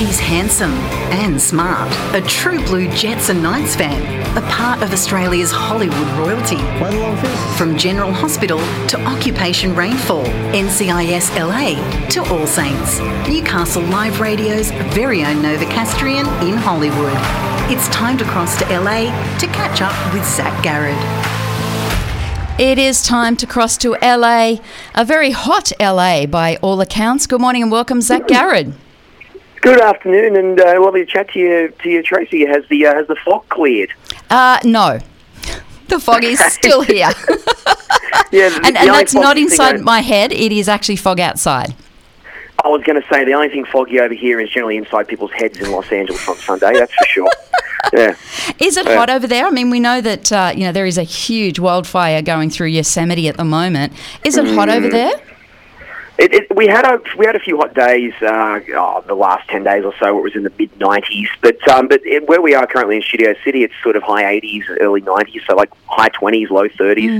He's handsome and smart, a true Blue Jets and Knights fan, a part of Australia's Hollywood royalty. Quite a long face. From General Hospital to Occupation Rainfall, NCIS LA to All Saints, Newcastle Live Radio's very own Novocastrian in Hollywood. It's time to cross to LA to catch up with Zac Garred. It is time to cross to LA, a very hot LA by all accounts. Good morning and welcome, Zac Garred. Good afternoon, and uh, lovely to chat to you, to you, Tracy. Has the uh, has the fog cleared? Uh, no, the fog is still here, Yeah, the, and, the and that's not inside I- my head. It is actually fog outside. I was going to say the only thing foggy over here is generally inside people's heads in Los Angeles on Sunday. That's for sure. Yeah. Is it hot over there? I mean, we know that uh, you know there is a huge wildfire going through Yosemite at the moment. Is it hot Mm. over there? It, it, we had a we had a few hot days. Uh, oh, the last ten days or so, it was in the mid nineties. But um, but it, where we are currently in Studio City, it's sort of high eighties, early nineties. So like high twenties, low thirties.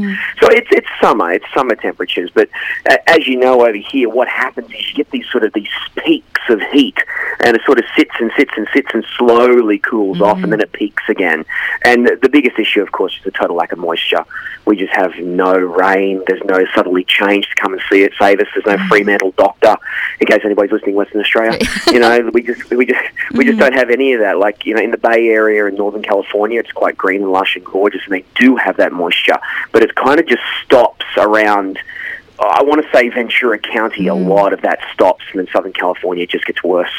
So it's it's summer. It's summer temperatures. But uh, as you know, over here, what happens is you get these sort of these peaks of heat, and it sort of sits and sits and sits and slowly cools off, and then it peaks again. And the, the biggest issue, of course, is the total lack of moisture. We just have no rain. There's no southerly change to come and see it, save us. There's no Fremantle doctor, in case anybody's listening, Western Australia. you know, we just we just we just don't have any of that. Like you know, in the Bay Area in Northern California, it's quite green and lush and gorgeous, and they do have that moisture, but it kind of just stops around. I want to say Ventura County. A lot of that stops, and then Southern California just gets worse.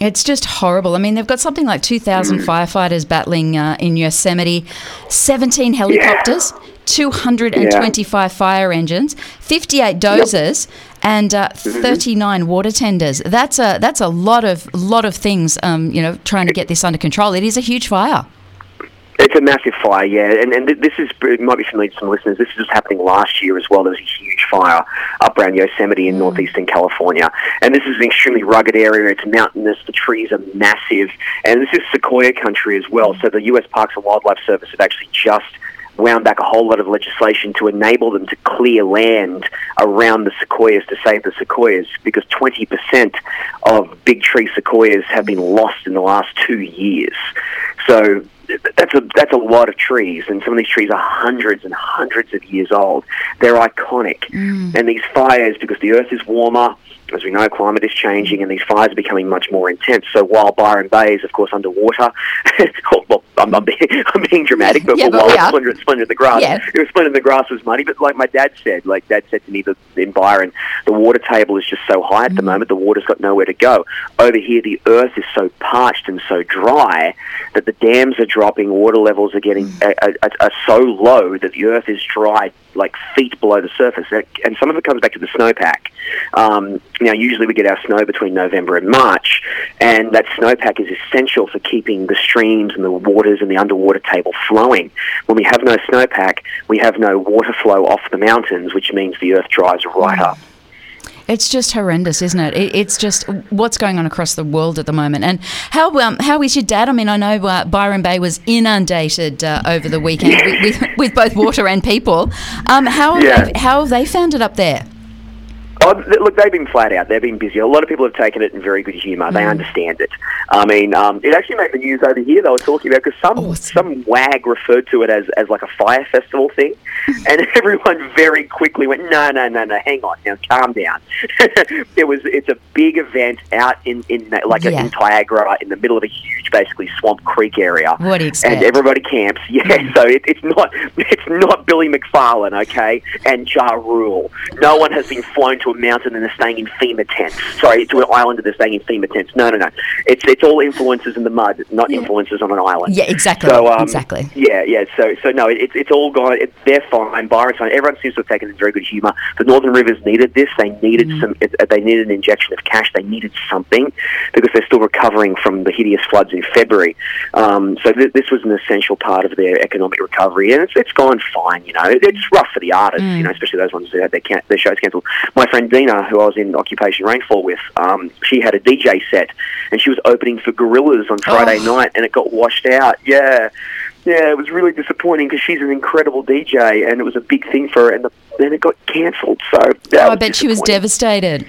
It's just horrible. I mean, they've got something like 2,000 Mm. firefighters battling uh, in Yosemite, 17 helicopters, 225 fire engines, 58 dozers, and uh, Mm-hmm. 39 water tenders. That's a that's a lot of lot of things. Um, you know, trying to get this under control. It is a huge fire. It's a massive fire, yeah, and and this is it might be familiar to some listeners. This is just happening last year as well. There was a huge fire up around Yosemite in northeastern California, and this is an extremely rugged area. It's mountainous. The trees are massive, and this is sequoia country as well. So the U.S. Parks and Wildlife Service have actually just wound back a whole lot of legislation to enable them to clear land around the sequoias to save the sequoias because 20% of big tree sequoias have been lost in the last two years. So that's a that's a lot of trees, and some of these trees are hundreds and hundreds of years old. They're iconic, mm. and these fires because the Earth is warmer. As we know, climate is changing, and these fires are becoming much more intense. So while Byron Bay is, of course, underwater, oh, well, I'm, I'm, being, I'm being dramatic, but Yeah, but while are. Splendid, Splendour in the Grass, Yeah. it was Splendour in the Grass was muddy. But like my dad said, like Dad said to me that in Byron, the water table is just so high at the mm. moment, the water's got nowhere to go. Over here, the earth is so parched and so dry that the dams are dropping, water levels are getting mm. are, are, are so low that the earth is dry like feet below the surface, and some of it comes back to the snowpack. Um, now, usually we get our snow between November and March, and that snowpack is essential for keeping the streams and the waters and the underwater table flowing. When we have no snowpack, we have no water flow off the mountains, which means the earth dries right up. It's just horrendous, isn't it? it? It's just what's going on across the world at the moment. And how um, how is your dad? I mean, I know uh, Byron Bay was inundated uh, over the weekend with, with, with both water and people. Um, how Yeah. they, how have they found it up there? Oh, look, they've been flat out. They've been busy. A lot of people have taken it in very good humour. They understand it. I mean, um, it actually made the news over here. They were talking about because some Awesome. some wag referred to it as, as like a Fyre Festival thing, and everyone very quickly went, no, no, no, no, hang on, now calm down. it was it's a big event out in in like Yeah. in Niagara in the middle of a huge, basically swamp creek area. What do you expect? And everybody camps. Yeah, so it, it's not it's not Billy McFarland, okay, and Ja Rule. No one has been flown to a mountain and they're staying in FEMA tents. Sorry, to an island and they're staying in FEMA tents. No, no, no. It's it's all influencers in the mud, not influencers on an island. Yeah, exactly. So, um, exactly. Yeah, yeah. So, so no, it's it's all gone. It, they're fine. Byron's fine. Everyone seems to have taken it in very good humour. The Northern Rivers needed this. They needed Mm. some. It, they needed an injection of cash. They needed something because they're still recovering from the hideous floods in February. Um, so th- this was an essential part of their economic recovery, and it's, it's gone fine. You know, it's rough for the artists. You know, especially those ones who had their can- their shows cancelled. My friend Dina, who I was in Occupation Rainfall with, um, she had a DJ set, and she was opening for Gorillaz on Friday Oh. night, and it got washed out. Yeah. Yeah, it was really disappointing because she's an incredible DJ, and it was a big thing for her. And the, then it got cancelled. So Oh, I bet she was devastated.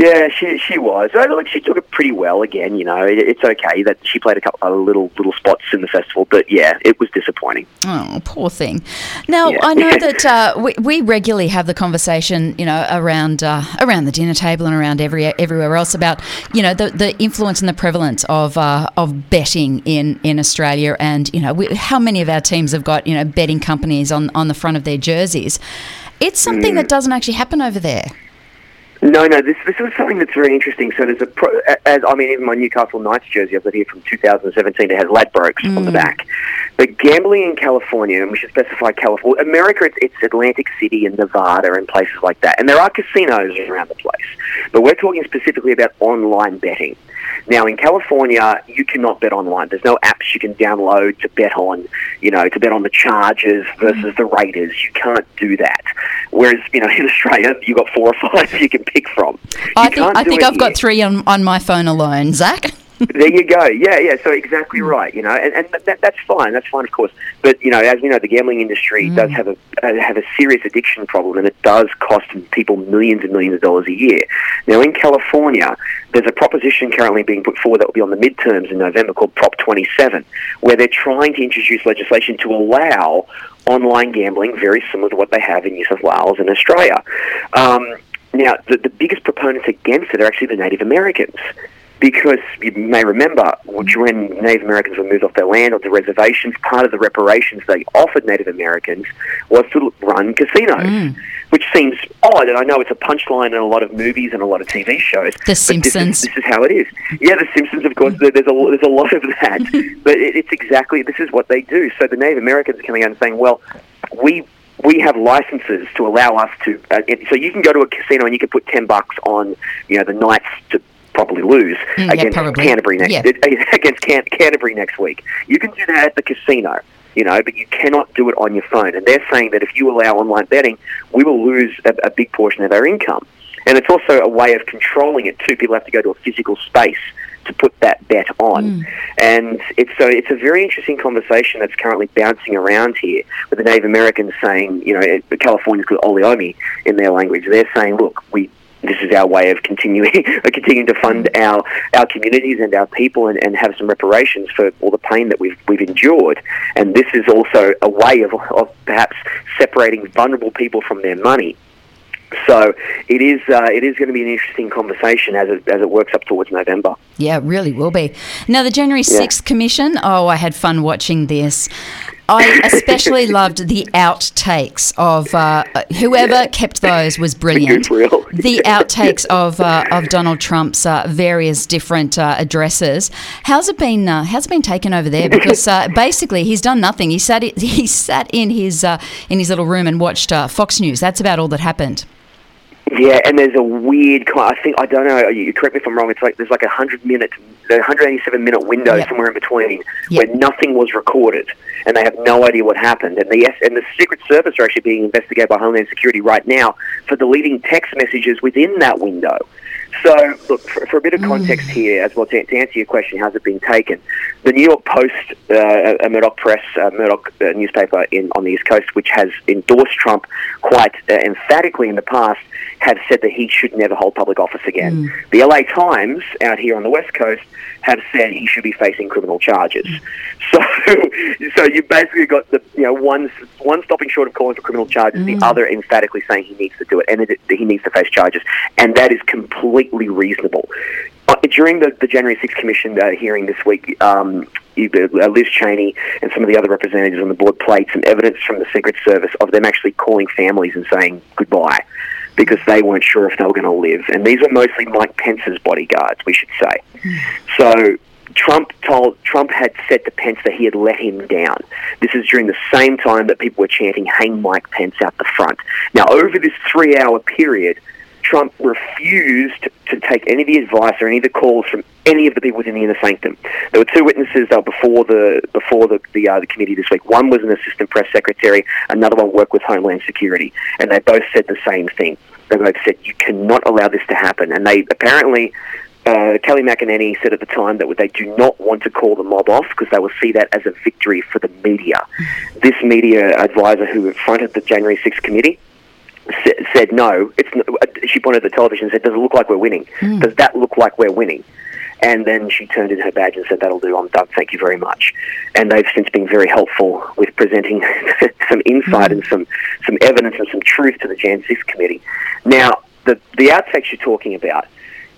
Yeah, she she was. I look, she took it pretty well. Again, you know, it, it's okay that she played a couple of little little spots in the festival, but yeah, it was disappointing. Oh, poor thing. Now Yeah. I know that uh, we, we regularly have the conversation, you know, around uh, around the dinner table and around every everywhere else about, you know, the, the influence and the prevalence of uh, of betting in, in Australia, and you know, we, how many of our teams have got you know betting companies on on the front of their jerseys. It's something Mm. that doesn't actually happen over there. No, no, this this was something that's very interesting. So there's a pro, as I mean, even my Newcastle Knights jersey I've got here from 2017. It has Ladbrokes on the hmm. back. But gambling in California, and we should specify California, America, it's, it's Atlantic City and Nevada and places like that. And there are casinos around the place. But we're talking specifically about online betting. Now, in California, you cannot bet online. There's no apps you can download to bet on, you know, to bet on the Chargers versus hmm. the Raiders. You can't do that. Whereas, you know, in Australia, you've got four or five you can pick from. You I think I think I've got three on, on my phone alone, Zac. There you go. Yeah, yeah. So exactly right. You know, and, and that, that's fine. That's fine, of course. But you know, as we know, the gambling industry does have a uh, have a serious addiction problem, and it does cost people millions and millions of dollars a year. Now, in California, there's a proposition currently being put forward that will be on the midterms in November called Prop 27, where they're trying to introduce legislation to allow online gambling, very similar to what they have in New South Wales and Australia. Um, now, the, the biggest proponents against it are actually the Native Americans because you may remember when Native Americans were moved off their land onto reservations, part of the reparations they offered Native Americans was to run casinos, which seems odd. And I know it's a punchline in a lot of movies and a lot of TV shows. The but this is- Simpsons. This is, how it is. Yeah, The Simpsons, of course. There's a there's a lot of that, but it, it's exactly this is what they do. So the Native Americans are coming out and saying, well, we we have licenses to allow us to. Uh, it- so you can go to a casino and you can put ten bucks on, you know, the Knights to probably lose Mm, yeah, against probably. Canterbury next Yeah. against Can- Canterbury next week. You can do that at the casino. You know, but you cannot do it on your phone. And they're saying that if you allow online betting, we will lose a, a big portion of our income. And it's also a way of controlling it too. People have to go to a physical space to put that bet on. And it's so it's a very interesting conversation that's currently bouncing around here with the Native Americans saying, you know, it- Californians call it Oleomi in their language. They're saying, look, we this is our way of continuing continuing to fund our our communities and our people and, and have some reparations for all the pain that we've we've endured. And this is also a way of, of perhaps separating vulnerable people from their money. So it is uh, it is going to be an interesting conversation as it as it works up towards November. Yeah, it really will be. Now, the January Yeah. 6th Commission, oh, I had fun watching this. I especially loved the outtakes of uh, whoever kept those was brilliant. The outtakes of uh, of Donald Trump's uh, various different uh, addresses. How's it been? Uh, how's it been taken over there? Because uh, basically he's done nothing. He sat i- he sat in his uh, in his little room and watched uh, Fox News. That's about all that happened. Yeah, and there's a weird. I think I don't know. You correct me if I'm wrong. It's like there's like a hundred minute, a 187 minute window Yep. somewhere in between Yep. where nothing was recorded, and they have no idea what happened. And the and the Secret Service are actually being investigated by Homeland Security right now for deleting text messages within that window. So, look, for, for a bit of context here, as well, to, to answer your question, how's it been taken? The New York Post, uh, a Murdoch Press, uh, Murdoch uh, newspaper in, on the East Coast, which has endorsed Trump quite uh, emphatically in the past, have said that he should never hold public office again. The LA Times, out here on the West Coast, have said he should be facing criminal charges. So, so you basically got the you know one one stopping short of calling for criminal charges, the other emphatically saying he needs to do it and it, he needs to face charges, and that is completely reasonable. Uh, during the, the January 6th Commission uh, hearing this week, um, uh, Liz Cheney and some of the other representatives on the board played some evidence from the Secret Service of them actually calling families and saying goodbye because they weren't sure if they were going to live. And these were mostly Mike Pence's bodyguards, we should say. So Trump told Trump had said to Pence that he had let him down. This is during the same time that people were chanting "Hang Mike Pence" out the front. Now, over this three-hour period, Trump refused to take any of the advice or any of the calls from any of the people within the inner sanctum. There were two witnesses were before the before the the, uh, the committee this week. One was an assistant press secretary. Another one worked with Homeland Security, and they both said the same thing. They both said you cannot allow this to happen, and they apparently uh, Kayleigh McEnany said at the time that they do not want to call the mob off because they will see that as a victory for the media. This media advisor who fronted the January 6th committee said no. It's uh, she pointed at the television and said, "Does it look like we're winning? Does that look like we're winning?" And then she turned in her badge and said, "That'll do. I'm done. Thank you very much." And they've since been very helpful with presenting some insight and some some evidence and some truth to the Jan 6 committee. Now, the the outtakes you're talking about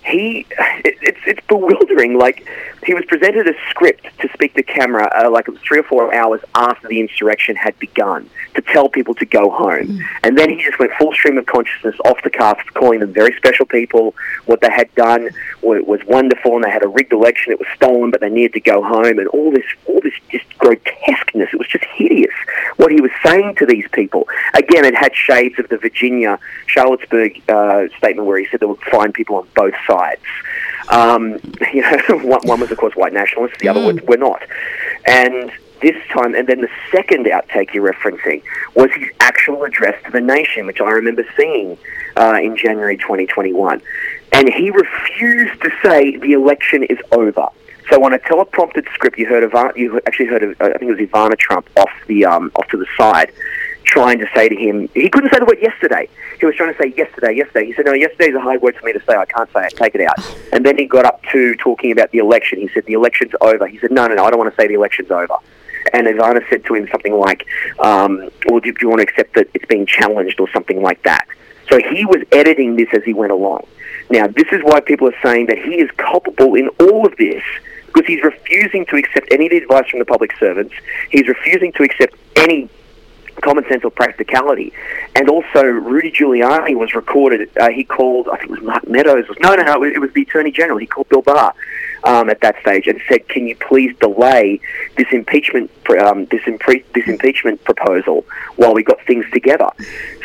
he it, it's it's bewildering. Like he was presented a script to speak to camera, uh, like it was three or four hours after the insurrection had begun, to tell people to go home, and then he just went full stream of consciousness off the cuff, calling them very special people. What they had done was, was wonderful, and they had a rigged election. It was stolen, but they needed to go home, and all this all this just grotesqueness. It was just hideous what he was saying to these people. Again, it had shades of the Virginia Charlottesburg uh, statement where he said there were fine people on both sides. Um, you know, one, one was of course white nationalists, the other was were not, and. This time, and then the second outtake you're referencing was his actual address to the nation, which I remember seeing uh, in January 2021. And he refused to say the election is over. So on a teleprompted script, you heard Ivanka, you actually heard of, uh, I think it was Ivanka Trump off the um, off to the side, trying to say to him, he couldn't say the word yesterday. He was trying to say yesterday, yesterday. He said, no, yesterday's a hard word for me to say. I can't say it. Take it out. And then he got up to talking about the election. He said, the election's over. He said, no, no, no, I don't want to say the election's over. And Ivanka said to him something like, um, well, do, do you want to accept that it's being challenged or something like that? So he was editing this as he went along. Now, this is why people are saying that he is culpable in all of this because he's refusing to accept any of the advice from the public servants. He's refusing to accept any common sense or practicality. And also, Rudy Giuliani was recorded. Uh, he called, I think it was Mark Meadows. No, no, no, it was, the Attorney General. He called Bill Barr um, at that stage and said, "Can you please delay this impeachment, um, this, impre- this impeachment proposal while we got things together?"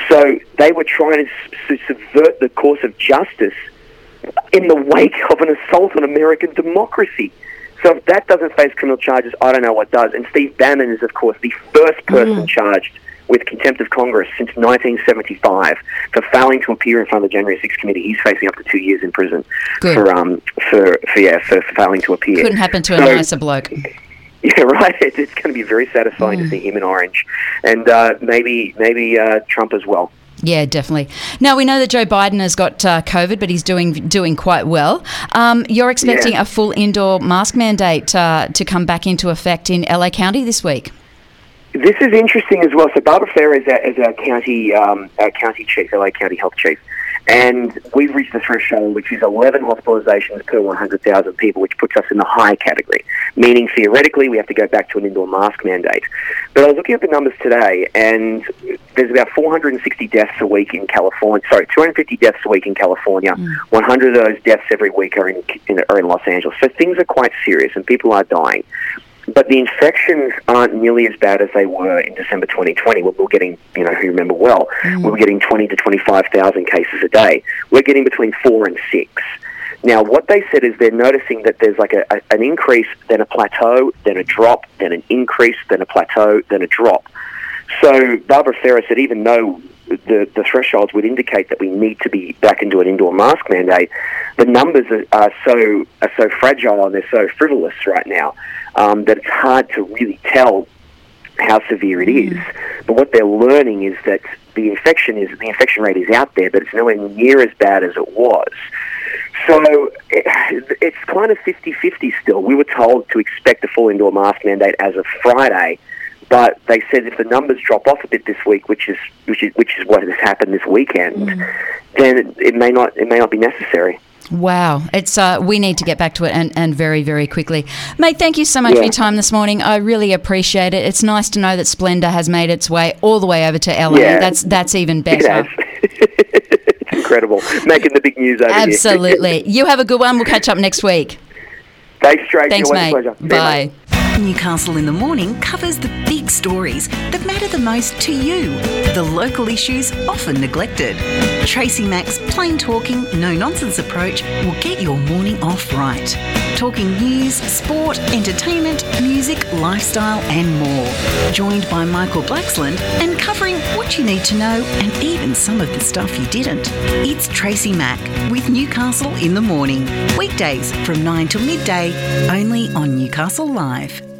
So they were trying to, to subvert the course of justice in the wake of an assault on American democracy. So if that doesn't face criminal charges, I don't know what does. And Steve Bannon is, of course, the first person charged with contempt of Congress since 1975 for failing to appear in front of the January 6th committee. He's facing up to two years in prison Good. for um for, for yeah for, for failing to appear. Couldn't happen to a nicer bloke. Yeah, right. It's, it's going to be very satisfying to see him in orange, and uh, maybe maybe uh, Trump as well. Yeah, definitely. Now we know that Joe Biden has got uh, COVID, but he's doing doing quite well. Um, you're expecting Yeah. a full indoor mask mandate uh, to come back into effect in LA County this week. This is interesting as well. So Barbara Ferrer is our, is our county um, our county chief, LA County Health Chief, and we've reached the threshold, which is 11 hospitalizations per 100,000 people, which puts us in the high category. Meaning, theoretically, we have to go back to an indoor mask mandate. But I was looking at the numbers today, and there's about 460 deaths a week in California. Mm. Sorry, 250 deaths a week in California. 100 of those deaths every week are in, in are in Los Angeles. So things are quite serious, and people are dying. But the infections aren't nearly as bad as they were in December 2020. when We were getting, you know, who remember well, we were getting 20 to 25,000 cases a day. We're getting between four and six. Now, what they said is they're noticing that there's like a, a, an increase, then a plateau, then a drop, then an increase, then a plateau, then a drop. So Barbara Ferrer said even though the, the thresholds would indicate that we need to be back into an indoor mask mandate, the numbers are, are so are so fragile and they're so frivolous right now um, that it's hard to really tell how severe it is. But what they're learning is that the infection is the infection rate is out there, but it's nowhere near as bad as it was. So it, it's kind of 50-50 still. We were told to expect a full indoor mask mandate as of Friday, but they said if the numbers drop off a bit this week, which is which is which is what has happened this weekend, then it, it may not it may not be necessary. Wow, it's uh, we need to get back to it and, and very very quickly, mate. Thank you so much for your time this morning. I really appreciate it. It's nice to know that Splendour has made its way all the way over to LA. Yeah. That's that's even better. has. it's incredible. Making the big news over here. Absolutely. you have a good one. We'll catch up next week. Thanks, Tracy. Thanks, mate. pleasure. Bye. Newcastle in the Morning covers the big stories that matter the most to you, the local issues often neglected. Tracy Mack's plain talking, no nonsense approach will get your morning off right. Talking news, sport, entertainment, music, lifestyle, and more. Joined by Michael Blacksland and covering what you need to know and even some of the stuff you didn't. It's Tracy Mack with Newcastle in the Morning. Weekdays from 9 till midday, only on Newcastle Live.